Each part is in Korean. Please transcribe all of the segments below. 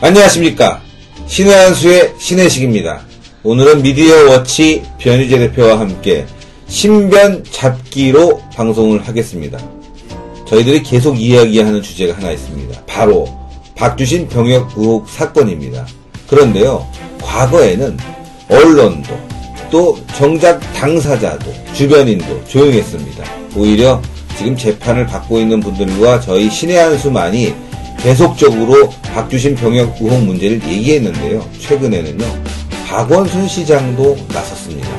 안녕하십니까. 신의 한수의 신의식입니다. 오늘은 미디어 워치 변희재 대표와 함께 신변 잡기로 방송을 하겠습니다. 저희들이 계속 이야기하는 주제가 하나 있습니다. 바로 박주신 병역 의혹 사건입니다. 그런데요, 과거에는 언론도 또 정작 당사자도 주변인도 조용했습니다. 오히려 지금 재판을 받고 있는 분들과 저희 신의 한수만이 계속적으로 박주신 병역 의혹 문제를 얘기했는데요. 최근에는요, 박원순 시장도 나섰습니다.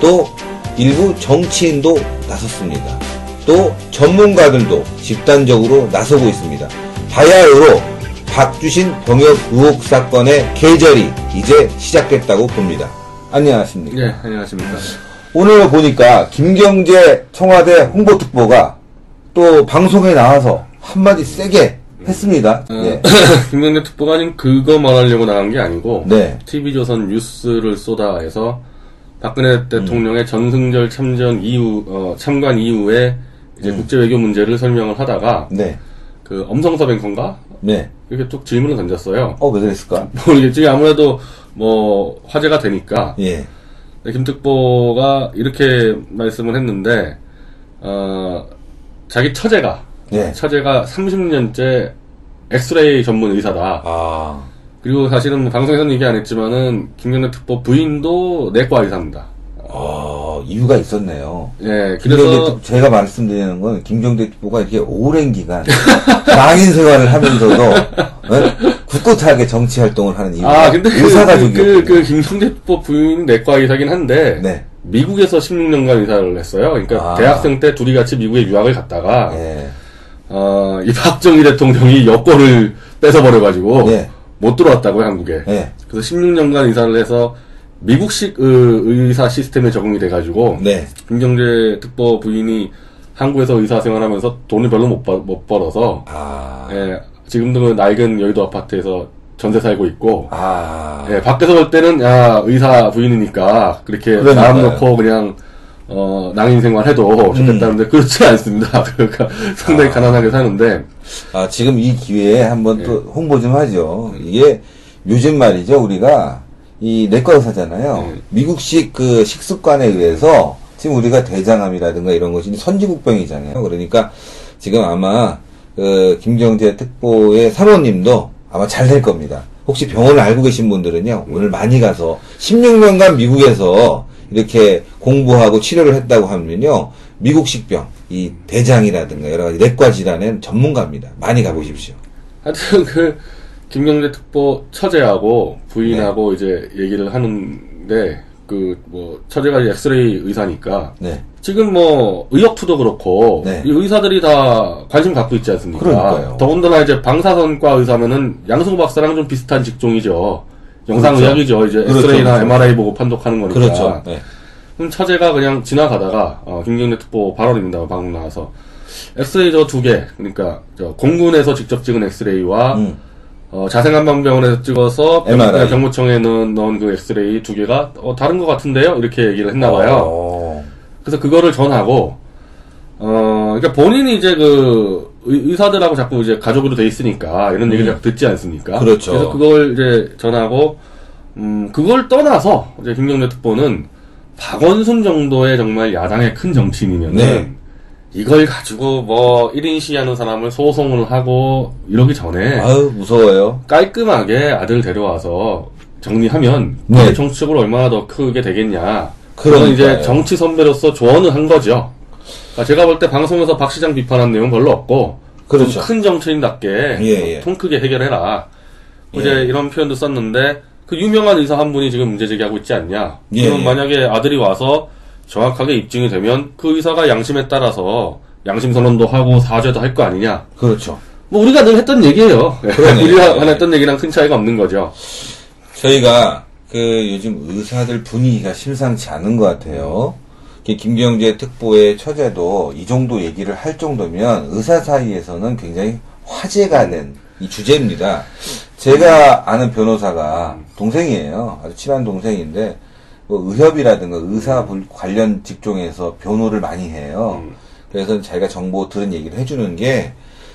또 일부 정치인도 나섰습니다. 또 전문가들도 집단적으로 나서고 있습니다. 바야흐로 박주신 병역 의혹 사건의 계절이 이제 시작됐다고 봅니다. 안녕하십니까? 예, 안녕하십니까. 오늘 보니까 김경재 청와대 홍보특보가 또 방송에 나와서 한마디 세게 했습니다. 어, 예. 김명래 특보가 지금 그거 말하려고 나간 게 아니고, 네. TV조선 뉴스를 쏟아 해서 박근혜 대통령의 전승절 참전 이후, 어, 참관 이후에 이제 국제 외교 문제를 설명을 하다가, 네. 그 엄성서 뱅컨가? 네. 이렇게 쭉 질문을 던졌어요. 어, 왜 그랬을까? 모르겠지. 아무래도 뭐 화제가 되니까, 예. 네, 김 특보가 이렇게 말씀을 했는데, 어, 자기 처제가, 네. 처제가 30년째 엑스레이 전문 의사다. 아. 그리고 사실은 뭐 방송에서는 얘기 안 했지만은 김경래 특보 부인도 내과 의사입니다. 아, 이유가 있었네요. 예, 김경대 그래서 특- 제가 말씀드리는 건 김경대 특보가 이렇게 오랜 기간 장인 생활을 하면서도 어? 굳굳하게 정치 활동을 하는 이유가 아 근데 그, 의사 그, 가족이요. 그, 그 김경래 특보 부인 내과 의사긴 한데 네. 미국에서 16년간 의사를 했어요. 그러니까 아. 대학생 때 둘이 같이 미국에 유학을 갔다가 예. 어, 이 박정희 대통령이 여권을 뺏어버려가지고 네. 못 들어왔다고요 한국에. 예. 그래서 16년간 의사를 해서 미국식 그 의사 시스템에 적응이 돼가지고 네. 김경재 특보 부인이 한국에서 의사 생활하면서 돈을 별로 못, 벌- 못 벌어서 아. 예, 지금도 그 낡은 여의도 아파트에서 전세 살고 있고 아. 예, 밖에서 볼 때는 야 의사 부인이니까 그렇게 그러니까요. 마음 놓고 그냥 어 낭인 생활 해도 좋겠다는데 그렇지 않습니다. 그러니까 상당히 음. 아. 가난하게 사는데 아, 지금 이 기회에 한번 또 네. 홍보 좀 하죠. 이게 요즘 말이죠. 우리가 이 내과 의사잖아요. 네. 미국식 그 식습관에 의해서 지금 우리가 대장암이라든가 이런 것이 선진국병이잖아요. 그러니까 지금 아마 그 김경재 특보의 사모님도 아마 잘 될 겁니다. 혹시 병원을 알고 계신 분들은요. 오늘 많이 가서 16년간 미국에서 이렇게 공부하고 치료를 했다고 하면요. 미국 식 병, 이 대장이라든가 여러 가지 내과 질환의 전문가입니다. 많이 가보십시오. 하여튼 그 김경재 특보 처제하고 부인하고 네. 이제 얘기를 하는데 그 뭐 처제가 엑스레이 의사니까 네. 지금 뭐 의역투도 그렇고 네. 이 의사들이 다 관심 갖고 있지 않습니까? 그러니까요. 더군다나 이제 방사선과 의사면은 양승호 박사랑 좀 비슷한 직종이죠. 영상 그렇죠. 의학이죠. 이제 그렇죠, 엑스레이나 그렇죠. MRI 보고 판독하는 거니까. 그렇죠. 네. 그럼 처제가 그냥 지나가다가 어, 김경재 특보 발언입니다. 방금 나와서 엑스레이 저 두 개. 그러니까 저 공군에서 직접 찍은 엑스레이와 음. 어, 자생한방병원에서 찍어서 MRI. 병무청에 넣은, 넣은 그 엑스레이 두 개가 어, 다른 것 같은데요? 이렇게 얘기를 했나 봐요. 어. 그래서 그거를 전하고 어 그러니까 본인이 이제 그 의, 사들하고 자꾸 이제 가족으로 돼 있으니까 이런 얘기를 자꾸 듣지 않습니까? 음. 그렇죠. 래서 그걸 이제 전하고 음 그걸 떠나서 이제 김경래 특보는 박원순 정도의 정말 야당의 큰 정치인이면은 네. 이걸 가지고 뭐 1인 시위하는 사람을 소송을 하고 이러기 전에 아유, 무서워요. 깔끔하게 아들 데려와서 정리하면 네. 정치적으로 얼마나 더 크게 되겠냐. 그건 이제 정치 선배로서 조언을 한 거죠. 그러니까 제가 볼 때 방송에서 박 시장 비판한 내용 별로 없고 그렇죠. 좀큰 정치인답게 예, 예. 통 크게 해결해라. 예. 이제 이런 표현도 썼는데 그 유명한 의사 한 분이 지금 문제 제기하고 있지 않냐. 예, 그럼 예. 만약에 아들이 와서 정확하게 입증이 되면 그 의사가 양심에 따라서 양심 선언도 하고 사죄도 할 거 아니냐. 그렇죠. 뭐 우리가 늘 했던 얘기예요. 우리가 했던 얘기랑 큰 차이가 없는 거죠. 저희가 그 요즘 의사들 분위기가 심상치 않은 것 같아요. 김경재 특보의 처제도 이 정도 얘기를 할 정도면 의사 사이에서는 굉장히 화제가 된 이 주제입니다. 제가 아는 변호사가 동생이에요. 아주 친한 동생인데 뭐 의협이라든가 의사 분- 관련 직종에서 변호를 많이 해요. 그래서 자기가 정보 들은 얘기를 해주는 게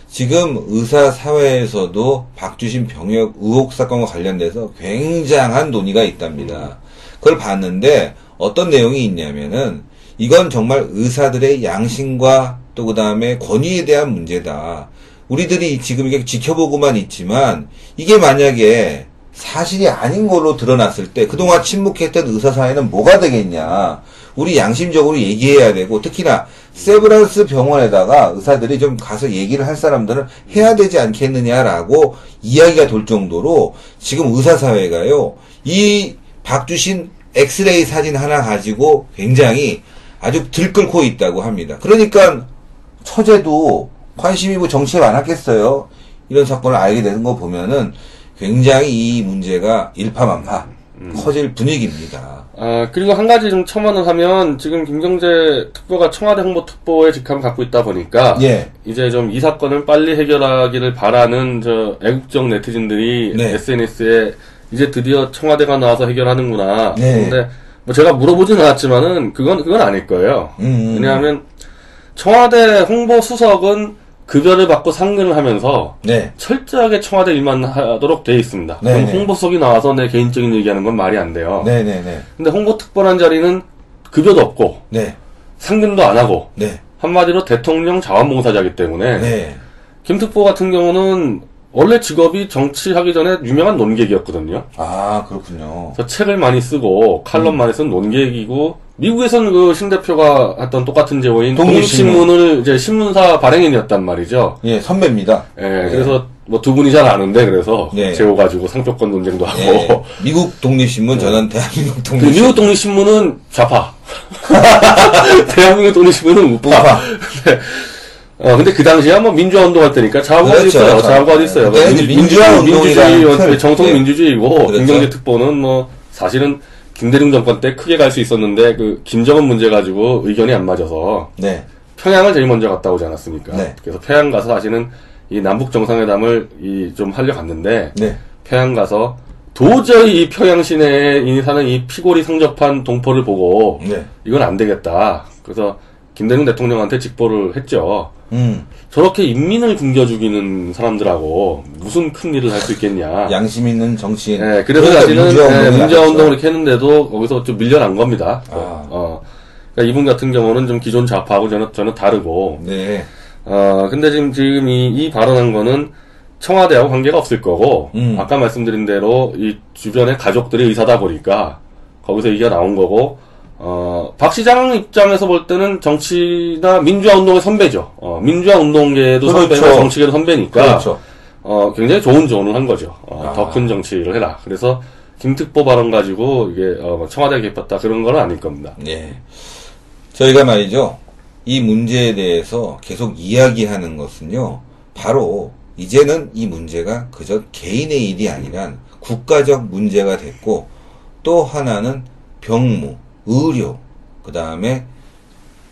지금 의사 사회에서도 박주신 병역 의혹 사건과 관련돼서 굉장한 논의가 있답니다. 그걸 봤는데 어떤 내용이 있냐면은 이건 정말 의사들의 양심과 또 그 다음에 권위에 대한 문제다. 우리들이 지금 이게 지켜보고만 있지만 이게 만약에 사실이 아닌 걸로 드러났을 때 그동안 침묵했던 의사 사회는 뭐가 되겠냐. 우리 양심적으로 얘기해야 되고 특히나 세브란스 병원에다가 의사들이 좀 가서 얘기를 할 사람들은 해야 되지 않겠느냐라고 이야기가 돌 정도로 지금 의사 사회가요. 이 박주신 엑스레이 사진 하나 가지고 굉장히 아주 들끓고 있다고 합니다. 그러니까 처제도 관심이 뭐 정치에 많았겠어요. 이런 사건을 알게 되는 거 보면은 굉장히 이 문제가 일파만파 커질 분위기입니다. 아, 그리고 한 가지 좀 첨언을 하면, 지금 김경재 특보가 청와대 홍보특보의 직함을 갖고 있다 보니까, 예. 이제 좀 이 사건을 빨리 해결하기를 바라는 저 애국적 네티즌들이 네. SNS에 이제 드디어 청와대가 나와서 해결하는구나. 네. 근데 뭐 제가 물어보진 않았지만은 그건 그건 아닐 거예요. 음. 왜냐하면 청와대 홍보 수석은 급여를 받고 상근을 하면서 네. 철저하게 청와대 일만 하도록 돼 있습니다. 네, 그럼 네. 홍보석이 나와서 내 개인적인 얘기하는 건 말이 안 돼요. 네네네. 근데 홍보특보란 자리는 급여도 없고 네. 상근도 안 하고 네. 한마디로 대통령 자원봉사자이기 때문에 네. 김특보 같은 경우는 원래 직업이 정치하기 전에 유명한 논객이었거든요. 아, 그렇군요. 그래서 책을 많이 쓰고 칼럼 많이 쓴 논객이고 미국에서는 그 신 대표가 했던 똑같은 독립신문. 독립신문을 이제 신문사 발행인이었단 말이죠. 예, 선배입니다. 예, 그래서 뭐 두 분이 잘 아는데 그래서 네. 제호 가지고 상표권 논쟁도 하고 예. 미국 독립신문, 저는 대한민국 그 독립신문. 미국 독립신문은 좌파. 대한민국 독립신문은 우파. 우파. 근데, 어, 근데 그 당시에 뭐 민주화 운동할 때니까 어디 그렇죠. 있어요. 어디 있어요. 그때는 민- 이제 민주화 민주주의, 틀. 정통 예. 민주주의고, 그렇죠. 김경재 특보는 뭐, 사실은 김대중 정권 때 크게 갈 수 있었는데, 그, 김정은 문제 가지고 의견이 안 맞아서, 네. 평양을 제일 먼저 갔다 오지 않았습니까? 네. 그래서 평양 가서 사실은 이 남북 정상회담을 이 좀 하려 갔는데, 네. 평양 가서 도저히 이 평양 시내에 이 사는 이 피골이 성접한 동포를 보고 네. 이건 안 되겠다. 그래서 김대중 대통령한테 직보를 했죠. 음. 저렇게 인민을 굶겨 죽이는 사람들하고 무슨 큰 일을 할 수 있겠냐. 양심 있는 정치인. 예, 그래서 사실은 민주화 예, 운동이 민주화 나갔죠. 운동을 이렇게 했는데도 거기서 좀 밀려난 겁니다. 아. 어. 그러니까 이분 같은 경우는 좀 기존 좌파하고 저는, 저는 다르고, 네. 어, 근데 지금, 지금 이, 이 발언한 거는 청와대하고 관계가 없을 거고, 음. 아까 말씀드린 대로 이 주변의 가족들이 의사다 보니까, 거기서 얘기가 나온 거고, 어, 박 시장 입장에서 볼 때는 정치나 민주화 운동의 선배죠. 어, 민주화 운동계도 그렇죠. 선배고 정치계도 선배니까, 그렇죠. 어, 굉장히 좋은 조언을 한 거죠. 어, 아. 더큰 정치를 해라. 그래서 김특보 발언 가지고 이게 어, 청와대 개입했다 그런 건 아닐 겁니다. 네. 저희가 말이죠. 이 문제에 대해서 계속 이야기하는 것은요. 바로 이제는 이 문제가 그저 개인의 일이 아니라 국가적 문제가 됐고 또 하나는 병무, 의료, 그 다음에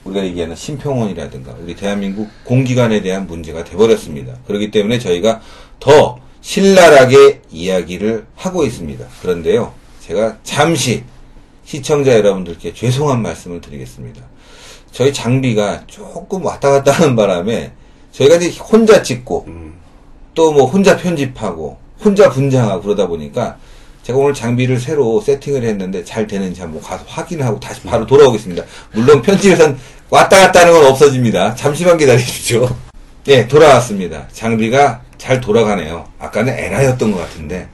우리가 얘기하는 심평원이라든가 우리 대한민국 공기관에 대한 문제가 돼버렸습니다. 그렇기 때문에 저희가 더 신랄하게 이야기를 하고 있습니다. 그런데요, 제가 잠시 시청자 여러분들께 죄송한 말씀을 드리겠습니다. 저희 장비가 조금 왔다 갔다 하는 바람에 저희가 이제 혼자 찍고 음. 또뭐 혼자 편집하고 혼자 분장하고 그러다 보니까 제가 오늘 장비를 새로 세팅을 했는데 잘 되는지 한번 가서 확인하고 다시 바로 돌아오겠습니다. 물론 편집에선 왔다 갔다 하는 건 없어집니다. 잠시만 기다려 주십시오. 예, 돌아왔습니다. 장비가 잘 돌아가네요. 아까는 에라였던 것 같은데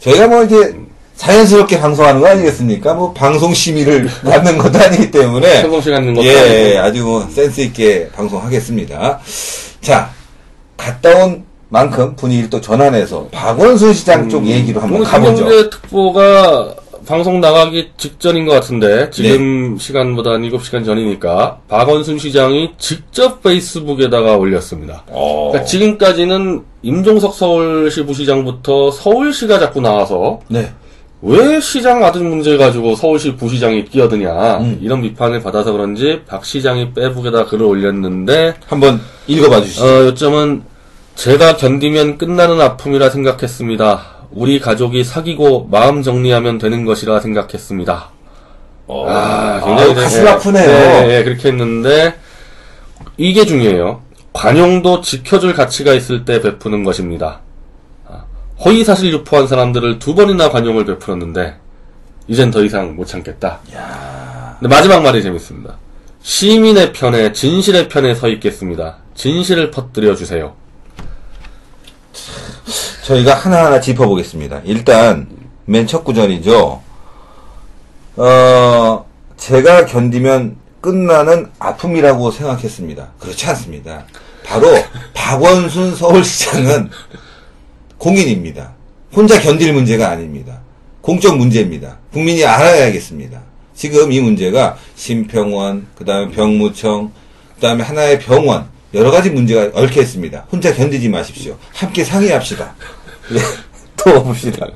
저희가 뭐 이제 자연스럽게 방송하는 거 아니겠습니까? 뭐 방송 심의를 받는 것도 아니기 때문에 시간 있는 것도 예, 아니고. 아주 뭐 센스 있게 방송하겠습니다. 자, 갔다 온 만큼 분위기를 또 전환해서 박원순 시장 쪽 얘기로 한번 가보죠. 김경재 특보가 방송 나가기 직전인 것 같은데 지금 네. 시간보다 한 7시간 전이니까 박원순 시장이 직접 페이스북에다가 올렸습니다. 어, 그러니까 지금까지는 임종석 서울시 부시장부터 서울시가 자꾸 나와서 네, 왜 시장 아들 문제 가지고 서울시 부시장이 끼어드냐 음. 이런 비판을 받아서 그런지 박 시장이 페북에다 글을 올렸는데 한번 읽어봐 주시죠. 어, 요점은 제가 견디면 끝나는 아픔이라 생각했습니다. 우리 가족이 사귀고 마음 정리하면 되는 것이라 생각했습니다. 아, 아유, 가슴 네, 아프네요. 네, 네, 그렇게 했는데 이게 중요해요. 관용도 지켜줄 가치가 있을 때 베푸는 것입니다. 아, 허위 사실 유포한 사람들을 두 번이나 관용을 베풀었는데 이젠 더 이상 못 참겠다. 근데 마지막 말이 재밌습니다. 시민의 편에 진실의 편에 서 있겠습니다. 진실을 퍼뜨려 주세요. 저희가 하나하나 짚어보겠습니다. 일단 맨 첫 구절이죠. 어, 제가 견디면 끝나는 아픔이라고 생각했습니다. 그렇지 않습니다. 바로 박원순 서울시장은 공인입니다. 혼자 견딜 문제가 아닙니다. 공적 문제입니다. 국민이 알아야겠습니다. 지금 이 문제가 심평원, 그 다음에 병무청, 그 다음에 하나의 병원, 여러 가지 문제가 얽혀 있습니다. 혼자 견디지 마십시오. 함께 상의합시다. 예, 또 봅시다.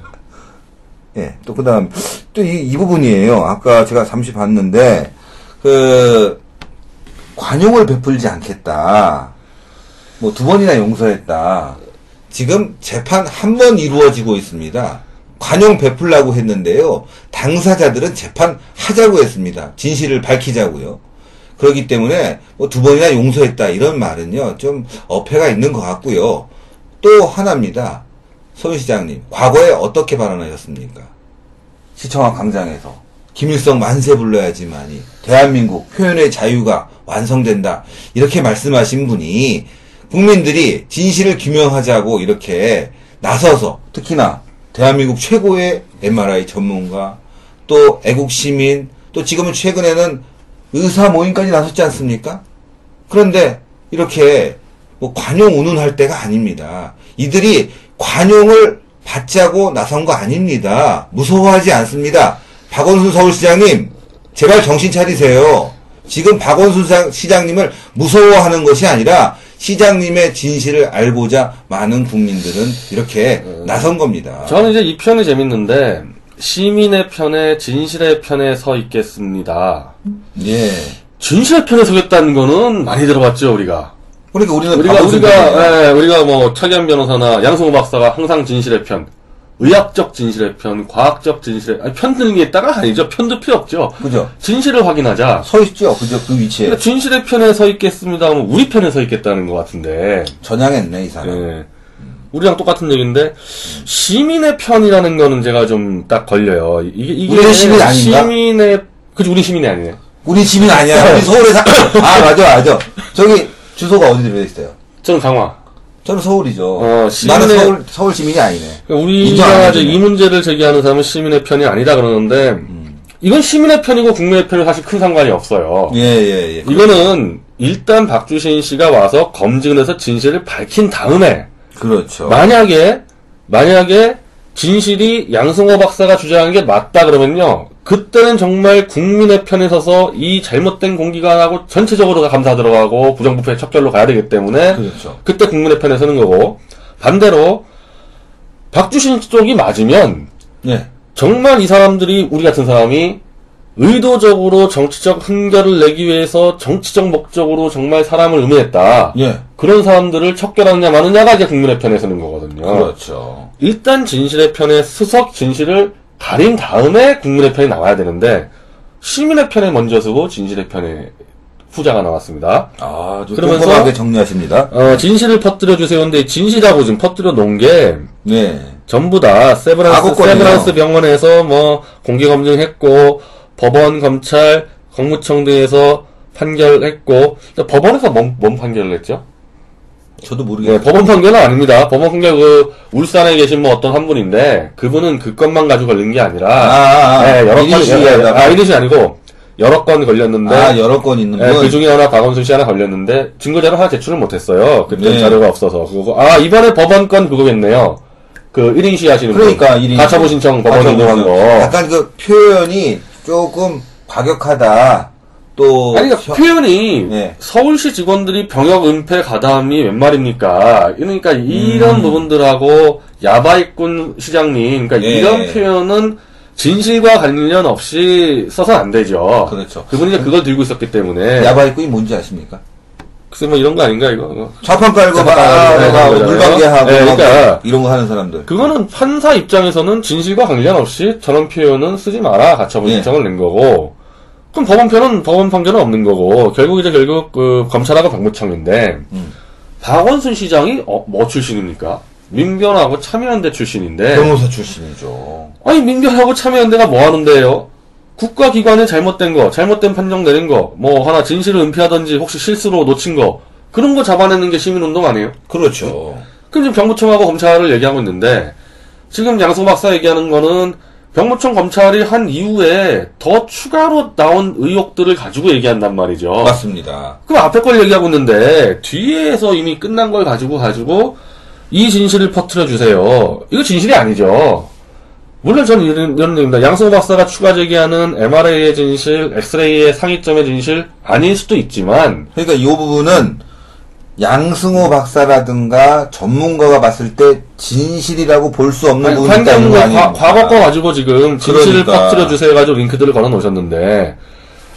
예, 또 그 다음, 또 이, 이 부분이에요. 아까 제가 잠시 봤는데, 그, 관용을 베풀지 않겠다. 뭐 두 번이나 용서했다. 지금 재판 한 번 이루어지고 있습니다. 관용 베풀라고 했는데요. 당사자들은 재판 하자고 했습니다. 진실을 밝히자고요. 그렇기 때문에 뭐 두 번이나 용서했다 이런 말은요 좀 어폐가 있는 것 같고요. 또 하나입니다. 서울시장님 과거에 어떻게 발언하셨습니까? 시청학 광장에서 김일성 만세 불러야지만이 대한민국 표현의 자유가 완성된다 이렇게 말씀하신 분이 국민들이 진실을 규명하자고 이렇게 나서서 특히나 대한민국 최고의 MRI 전문가 또 애국 시민 또 지금은 최근에는 의사 모임까지 나섰지 않습니까? 그런데 이렇게 뭐 관용 운운할 때가 아닙니다. 이들이 관용을 받자고 나선 거 아닙니다. 무서워하지 않습니다. 박원순 서울시장님, 제발 정신 차리세요. 지금 박원순 시장- 시장님을 무서워하는 것이 아니라 시장님의 진실을 알고자 많은 국민들은 이렇게 나선 겁니다. 저는 이제 이 편이 재밌는데 시민의 편에 진실의 편에 서 있겠습니다. 예. 진실의 편에 서겠다는 거는 많이 들어봤죠 우리가. 그러니까 우리는 우리가 우리가. 예, 우리가 뭐 차기현 변호사나 양승호 박사가 항상 진실의 편, 의학적 진실의 편, 과학적 진실의 아니, 편 드는 게 따라 아니죠. 편도 필요 없죠. 그죠? 진실을 확인하자. 서 있죠. 그죠? 그 위치에 그러니까 진실의 편에 서 있겠습니다 하면 우리 편에 서 있겠다는 것 같은데. 전향했네 이 사람. 예. 우리랑 똑같은 얘기인데 시민의 편이라는 거는 제가 좀 딱 걸려요. 이게 이게 우리는 시민 아닌가? 시민의 그지 우리 시민이 아니네. 우리 지민 아니야. 우리 서울에 사. 아 맞아 맞아. 저기 주소가 어디 들어 있어요? 저는 강화. 저는 서울이죠. 어, 나는 시민의- 서울 서울 시민이 아니네. 그러니까 우리가. 이제 이 문제를 제기하는 사람은 시민의 편이 아니다 그러는데 이건 시민의 편이고 국민의 편이 사실 큰 상관이 없어요. 예 예 예. 이거는 일단 박주신 씨가 와서 검증을 해서 진실을 밝힌 다음에 그렇죠. 만약에 만약에 진실이 양승호 박사가 주장한 게 맞다 그러면요. 그때는 정말 국민의 편에 서서 이 잘못된 공기관하고 전체적으로 다 감사 들어가고 부정부패 척결로 가야 되기 때문에 그렇죠. 그때 국민의 편에 서는 거고 반대로 박주신 쪽이 맞으면 예. 정말 이 사람들이 우리 같은 사람이 의도적으로 정치적 흥결을 내기 위해서 정치적 목적으로 정말 사람을 음해했다. 예. 그런 사람들을 척결하느냐 마느냐가 이제 국민의 편에 서는 거거든요. 그렇죠. 일단 진실의 편에 수석 진실을 가린 다음에 국민의 편이 나와야 되는데 시민의 편에 먼저 서고 진실의 편에 후자가 나왔습니다. 아주 그러면서- 정리하십니다. 어, 진실을 퍼뜨려 주세요. 근데 진실하고 지금 퍼뜨려 놓은 게 예. 전부 다 세브란스. 세브란스 병원에서 뭐 공개 검증했고 법원, 검찰, 병무청 등에서 판결했고 근데 법원에서 뭔, 뭔 판결을 했죠? 저도 네, 모르겠어요. 법원 판결은 아닙니다. 법원 판결 그 울산에 계신 뭐 어떤 한 분인데 그분은 그 건만 가지고 걸린 게 아니라 아, 아, 아. 네, 여러 건 이니시 하다가. 아 이니시 아니고 여러 건 걸렸는데 아 여러 건 있는 네, 분. 그 중에 하나 박원순 씨 하나 걸렸는데 증거자료 하나 제출을 못했어요. 그때 네. 자료가 없어서 그거 아 이번에 법원 건 그거겠네요. 그 1인 시 하시는 그러니까 분. 가처분 신청 법원 신청. 거. 약간 그 표현이 조금 과격하다. 또 아니, 그러니까 혀- 표현이 네. 서울시 직원들이 병역 은폐 가담이 웬 말입니까? 그러니까 이런 음. 부분들하고 야바이꾼 시장님, 그러니까 예. 이런 표현은 진실과 관련 없이 써서 안 되죠. 그렇죠. 그분이 이제 그걸 들고 있었기 때문에. 야바이꾼이 뭔지 아십니까? 글쎄 뭐 이런 거 아닌가 이거. 좌판 깔고 막, 좌판 깔고, 아, 막 네, 물방개하고 네, 막 그러니까. 이런 거 하는 사람들. 그거는 판사 입장에서는 진실과 관련 없이 저런 표현은 쓰지 마라 가처분 예. 신청을 낸 거고 그럼 법원 편은 법원 판결은 없는 거고 결국 이제 결국 그 검찰하고 병무청인데 음. 박원순 시장이 어, 뭐 출신입니까? 민변하고 참여연대 출신인데 변호사 출신이죠. 아니 민변하고 참여연대가 뭐 하는데요? 국가기관에 잘못된 거, 잘못된 판정 내린 거, 뭐 하나 진실을 은폐하든지 혹시 실수로 놓친 거 그런 거 잡아내는 게 시민운동 아니에요? 그렇죠. 그럼 지금 병무청하고 검찰을 얘기하고 있는데 지금 양승 박사 얘기하는 거는 병무청 검찰이 한 이후에 더 추가로 나온 의혹들을 가지고 얘기한단 말이죠. 맞습니다. 그럼 앞에 걸 얘기하고 있는데 뒤에서 이미 끝난 걸 가지고 가지고 이 진실을 퍼뜨려 주세요. 이거 진실이 아니죠. 물론 저는 이런, 이런 얘기입니다. 양승호 박사가 추가 제기하는 MRI의 진실, 엑스레이의 상위점의 진실 아닐 수도 있지만 그러니까 이 부분은 양승호 박사라든가 전문가가 봤을 때 진실이라고 볼 수 없는 부분이 있다는 관계없는 거거 아닙니까? 과- 과거 거 가지고 지금 진실을 그러니까. 퍼뜨려 주세요 가지고 링크들을 걸어 놓으셨는데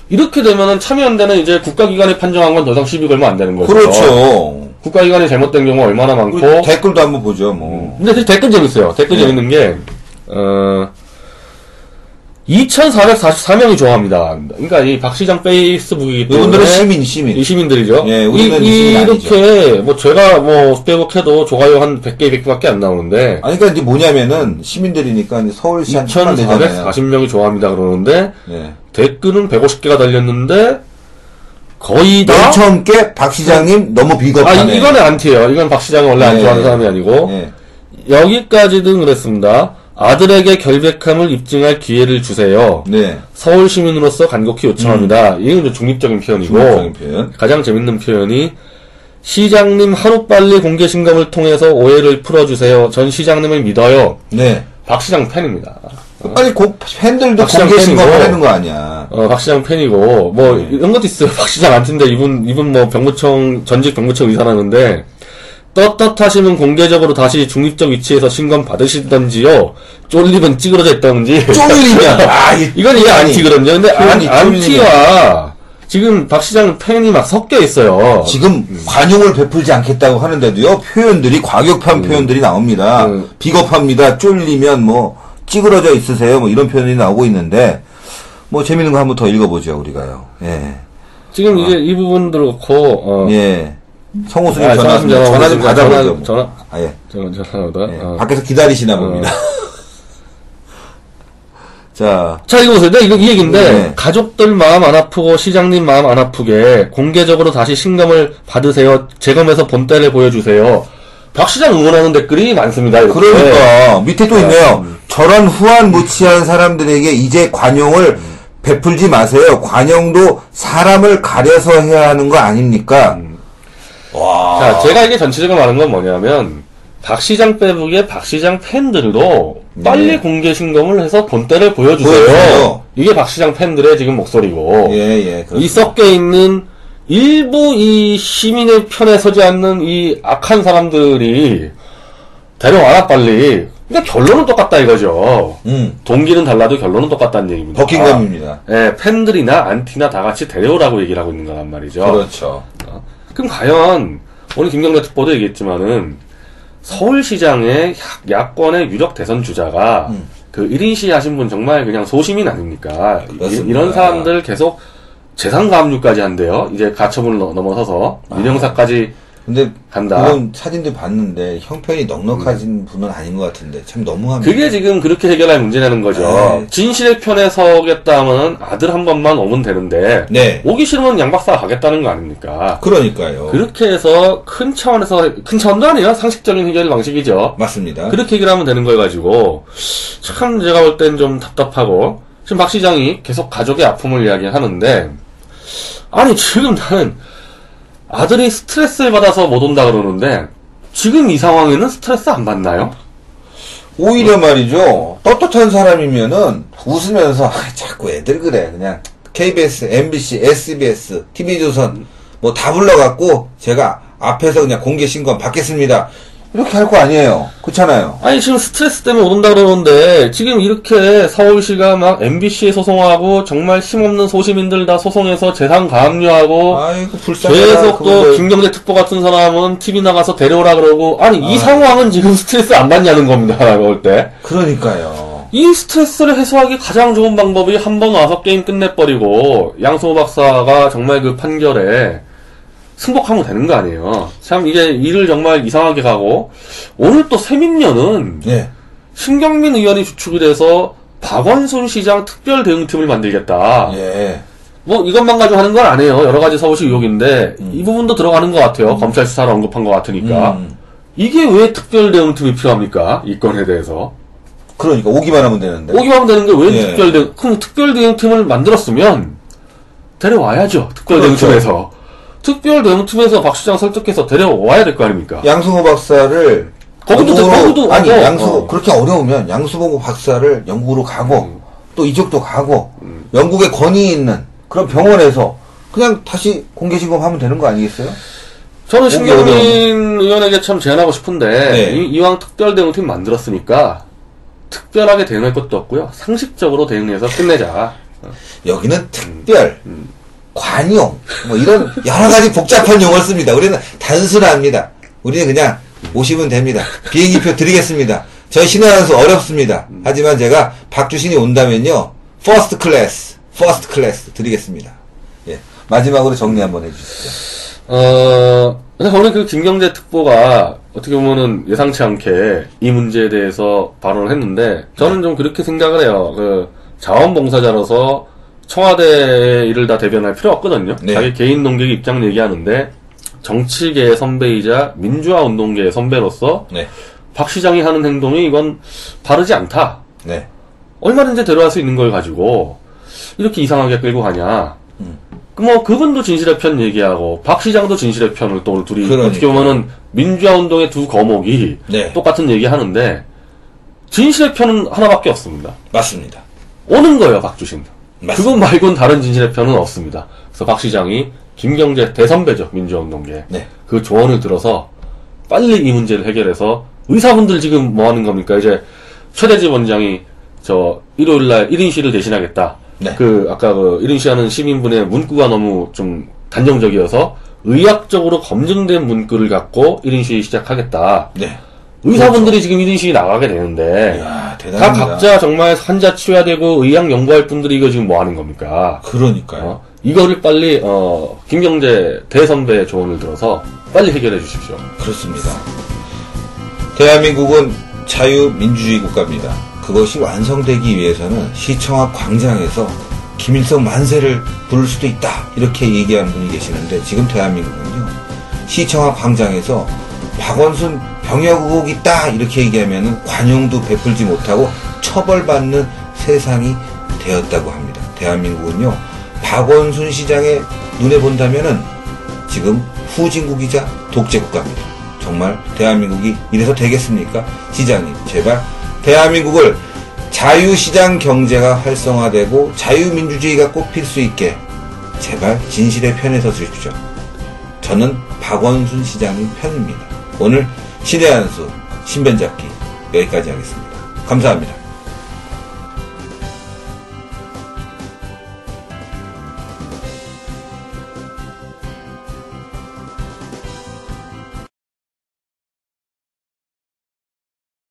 이렇게 되면은 참여연대는 이제 국가기관이 판정한 건 더 이상 시비 걸면 안 되는 거죠. 그렇죠. 국가기관이 잘못된 경우 얼마나 많고 댓글도 한번 보죠, 뭐. 근데 그 댓글 재밌어요. 댓글 네. 재밌는 게, 어, 2,444명이 좋아합니다. 그러니까 이 박 시장 페이스북이기 때문에. 이분들은 시민, 시민. 이 시민들이죠. 예, 이, 우리는 시민이 이렇게, 뭐, 제가 뭐, 페이스북해도 좋아요 한 100개, 200개밖에 안 나오는데, 아니, 그러니까 이제 뭐냐면은, 시민들이니까 만 되잖아요. 2,440명이 좋아합니다 그러는데, 네. 댓글은 150개가 달렸는데, 거의 다, 맨 처음 게박 시장님 너무 아, 비겁하네. 이- 이거는 안티예요. 이건 박 시장을 원래 안 네. 좋아하는 사람이 아니고, 예. 여기까지는 그랬습니다. 아들에게 결백함을 입증할 기회를 주세요. 네. 서울 시민으로서 간곡히 요청합니다. 이건 이제 중립적인 표현이고 음. 중립적인 표현. 가장 재밌는 표현이 시장님 하루빨리 공개 신검을 통해서 오해를 풀어주세요. 전 시장님을 믿어요. 네. 박 시장 팬입니다. 아니, 고, 팬들도 박 시장 공개 팬이고. 하는 거 아니야. 어, 박 시장 팬이고 뭐 네. 이런 것도 있어요. 박 시장 안 튼데 이분 이분 뭐 병무청 전직 병무청 의사라는데 떳떳하시면 공개적으로 다시 중립적 위치에서 신검 받으시던지요. 쫄리면 찌그러져 있다든지. 쫄리면. 아, 이- 이건 아니, 안티거든요. 근데 안, 안티와 지금 박 시장 팬이 막 섞여 있어요. 지금 관용을 베풀지 않겠다고 하는데도요 표현들이 과격한 표현들이 나옵니다. 음. 비겁합니다. 쫄리면 뭐 찌그러져 있으세요. 뭐 이런 표현이 나오고 있는데 뭐 재밌는 거 한번 더 읽어보죠 우리가요. 예, 지금 이제 이 부분도 그렇고 어, 예. 성호수님 아, 전화, 전화 좀 전화, 좀 받아보죠. 전화, 아, 예. 전화 전화보다. 예. 어. 밖에서 기다리시나 봅니다. 자, 자, 이거 보세요. 네, 이거 이 얘기인데, 네. 가족들 마음 안 아프고 시장님 마음 안 아프게 공개적으로 다시 신검을 받으세요. 재검에서 본때를 보여주세요. 박 시장 응원하는 댓글이 많습니다. 이렇게. 그러니까 밑에 또 있네요. 음. 저런 후한 무치한 사람들에게 이제 관용을 베풀지 마세요. 관용도 사람을 가려서 해야 하는 거 아닙니까? 음. 와. 자, 제가 이게 전체적으로 말하는 건 뭐냐면, 박 시장 빼북의 박 시장 팬들도 빨리 네. 공개 신검을 해서 본때를 보여주세요. 보여주세요. 이게 박 시장 팬들의 지금 목소리고, 예, 예. 이. 섞여 있는 일부 이 시민의 편에 서지 않는 이 악한 사람들이 데려와라 빨리. 그러니까 결론은 똑같다 이거죠. 음, 동기는 달라도 결론은 똑같다는 얘기입니다. 버킹엄입니다. 예, 팬들이나 안티나 다 같이 데려오라고 얘기를 하고 있는 거란 말이죠. 그렇죠. 그럼 과연 오늘 김경래 특보도 얘기했지만은 서울시장의 야- 야권의 유력 대선 주자가 음. 그 1인 시 하신 분 정말 그냥 소시민 아닙니까? 이- 그렇습니다. 이 런 사람들 계속 재산 가압류까지 한대요. 이제 가처분을 넘- 넘어서서 아. 민형사까지 근데 간다. 그건 사진들 봤는데 형편이 넉넉하신 분은 아닌 것 같은데 참 너무합니다. 그게 지금 그렇게 해결할 문제라는 거죠. 네. 진실의 편에 서겠다 하면 아들 한 번만 오면 되는데 네. 오기 싫으면 양 박사가 가겠다는 거 아닙니까? 그러니까요. 그렇게 해서 큰 차원에서 큰 차원도 아니에요. 상식적인 해결 방식이죠. 맞습니다. 그렇게 얘기를 하면 되는 걸 가지고 참 제가 볼 땐 좀 답답하고 지금 박 시장이 계속 가족의 아픔을 이야기하는데 아니 지금 나는 아들이 스트레스를 받아서 못 온다 그러는데 지금 이 상황에는 스트레스 안 받나요? 오히려 말이죠. 떳떳한 사람이면은 웃으면서 아, 자꾸 애들 그래. 그냥 KBS, MBC, SBS, TV조선 뭐 다 불러갖고 제가 앞에서 그냥 공개 신고 받겠습니다. 이렇게 할 거 아니에요. 그렇잖아요. 아니 지금 스트레스 때문에 못 온다 그러는데 지금 이렇게 서울시가 막 MBC에 소송하고 정말 힘없는 소시민들 다 소송해서 재산 가압류하고 아이고 불쌍해. 계속 또 김경재 특보 같은 사람은 TV 나가서 데려오라 그러고 아니 이 상황은 지금 스트레스 안 받냐는 겁니다 볼 때. 그러니까요. 이 스트레스를 해소하기 가장 좋은 방법이 한 번 와서 게임 끝내버리고 양승호 박사가 정말 그 판결에 승복하면 되는 거 아니에요. 참 이게 일을 정말 이상하게 가고 오늘 또 세민녀는 네. 신경민 의원이 주축이 돼서 박원순 시장 특별 대응팀을 만들겠다. 예. 뭐 이것만 가지고 하는 건 아니에요. 여러 가지 서울시 의혹인데 이 부분도 들어가는 것 같아요. 검찰 수사를 언급한 것 같으니까 음. 이게 왜 특별 대응팀이 필요합니까? 이 건에 대해서 그러니까 오기만 하면 되는데. 오기만 하면 되는 게왜 예. 특별 대응? 그럼 특별 대응팀을 만들었으면 데려와야죠. 특별 그렇죠. 대응팀에서 특별 대응팀에서 박 시장 설득해서 데려와야 될 거 아닙니까? 양승호 박사를 거기도 영국으로- 거기도 아니 하고, 양승호 어. 그렇게 어려우면 양수봉 박사를 영국으로 가고 음. 또 이쪽도 가고 영국에 권위 있는 그런 병원에서 그냥 다시 공개 지검하면 되는 거 아니겠어요? 저는 신경민 의원에게 참 제안하고 싶은데 네. 이, 왕 특별 대응팀 만들었으니까 특별하게 대응할 것도 없고요. 상식적으로 대응해서 끝내자. 여기는 특별, 음. 관용, 뭐 이런 여러 가지 복잡한 용어를 씁니다. 우리는 단순합니다. 우리는 그냥 오시면 됩니다. 비행기표 드리겠습니다. 저희 신의한수 어렵습니다. 하지만 제가 박주신이 온다면요, first class, first class 드리겠습니다. 예. 마지막으로 정리 한번 해주시죠. 어, 오늘 그 김경재 특보가 어떻게 보면은 예상치 않게 이 문제에 대해서 발언을 했는데 저는 좀 그렇게 생각을 해요. 그 자원봉사자로서 청와대 일을 다 대변할 필요 없거든요. 네. 자기 개인 농객 입장 얘기하는데 정치계의 선배이자 민주화 운동계의 선배로서 네. 박 시장이 하는 행동이 이건 바르지 않다. 네. 얼마든지 데려갈 수 있는 걸 가지고 이렇게 이상하게 끌고 가냐. 그뭐 그분도 진실의 편 얘기하고 박 시장도 진실의 편을 또 둘이 그러니까요. 어떻게 보면은 민주화 운동의 두 거목이 네. 똑같은 얘기 하는데 진실의 편은 하나밖에 없습니다. 맞습니다. 오는 거예요, 박주신. 그것 말고는 다른 진실의 편은 없습니다. 그래서 박 시장이 김경재 대선배죠, 민주화 운동계. 네. 그 조언을 들어서 빨리 이 문제를 해결해서 의사분들 지금 뭐 하는 겁니까? 이제 최대집 원장이 저 일요일 날 1인 시를 대신하겠다. 네. 그 아까 그 1인 시 하는 시민분의 문구가 너무 좀 단정적이어서 의학적으로 검증된 문구를 갖고 1인 시 시작하겠다. 네. 의사분들이 지금 1인 시 나가게 되는데 이야, 다 대단합니다. 각자 정말 환자 치료해야 되고 의학 연구할 분들이 이거 지금 뭐 하는 겁니까? 그러니까요. 어? 이거를 빨리 어 김경재 대선배의 조언을 들어서 빨리 해결해 주십시오. 그렇습니다. 대한민국은 자유민주주의 국가입니다. 그것이 완성되기 위해서는 시청 앞 광장에서 김일성 만세를 부를 수도 있다. 이렇게 얘기하는 분이 계시는데 지금 대한민국은요. 시청 앞 광장에서 박원순 병역 의혹 있다. 이렇게 얘기하면 관용도 베풀지 못하고 처벌받는 세상이 되었다고 합니다. 대한민국은요. 박원순 시장의 눈에 본다면은 지금 후진국이자 독재국가입니다. 정말 대한민국이 이래서 되겠습니까? 시장님, 제발 대한민국을 자유시장 경제가 활성화되고 자유민주주의가 꽃필 수 있게 제발 진실의 편에 서 주십시오. 저는 박원순 시장님 편입니다. 오늘 신의 한수 신변잡기 여기까지 하겠습니다. 감사합니다.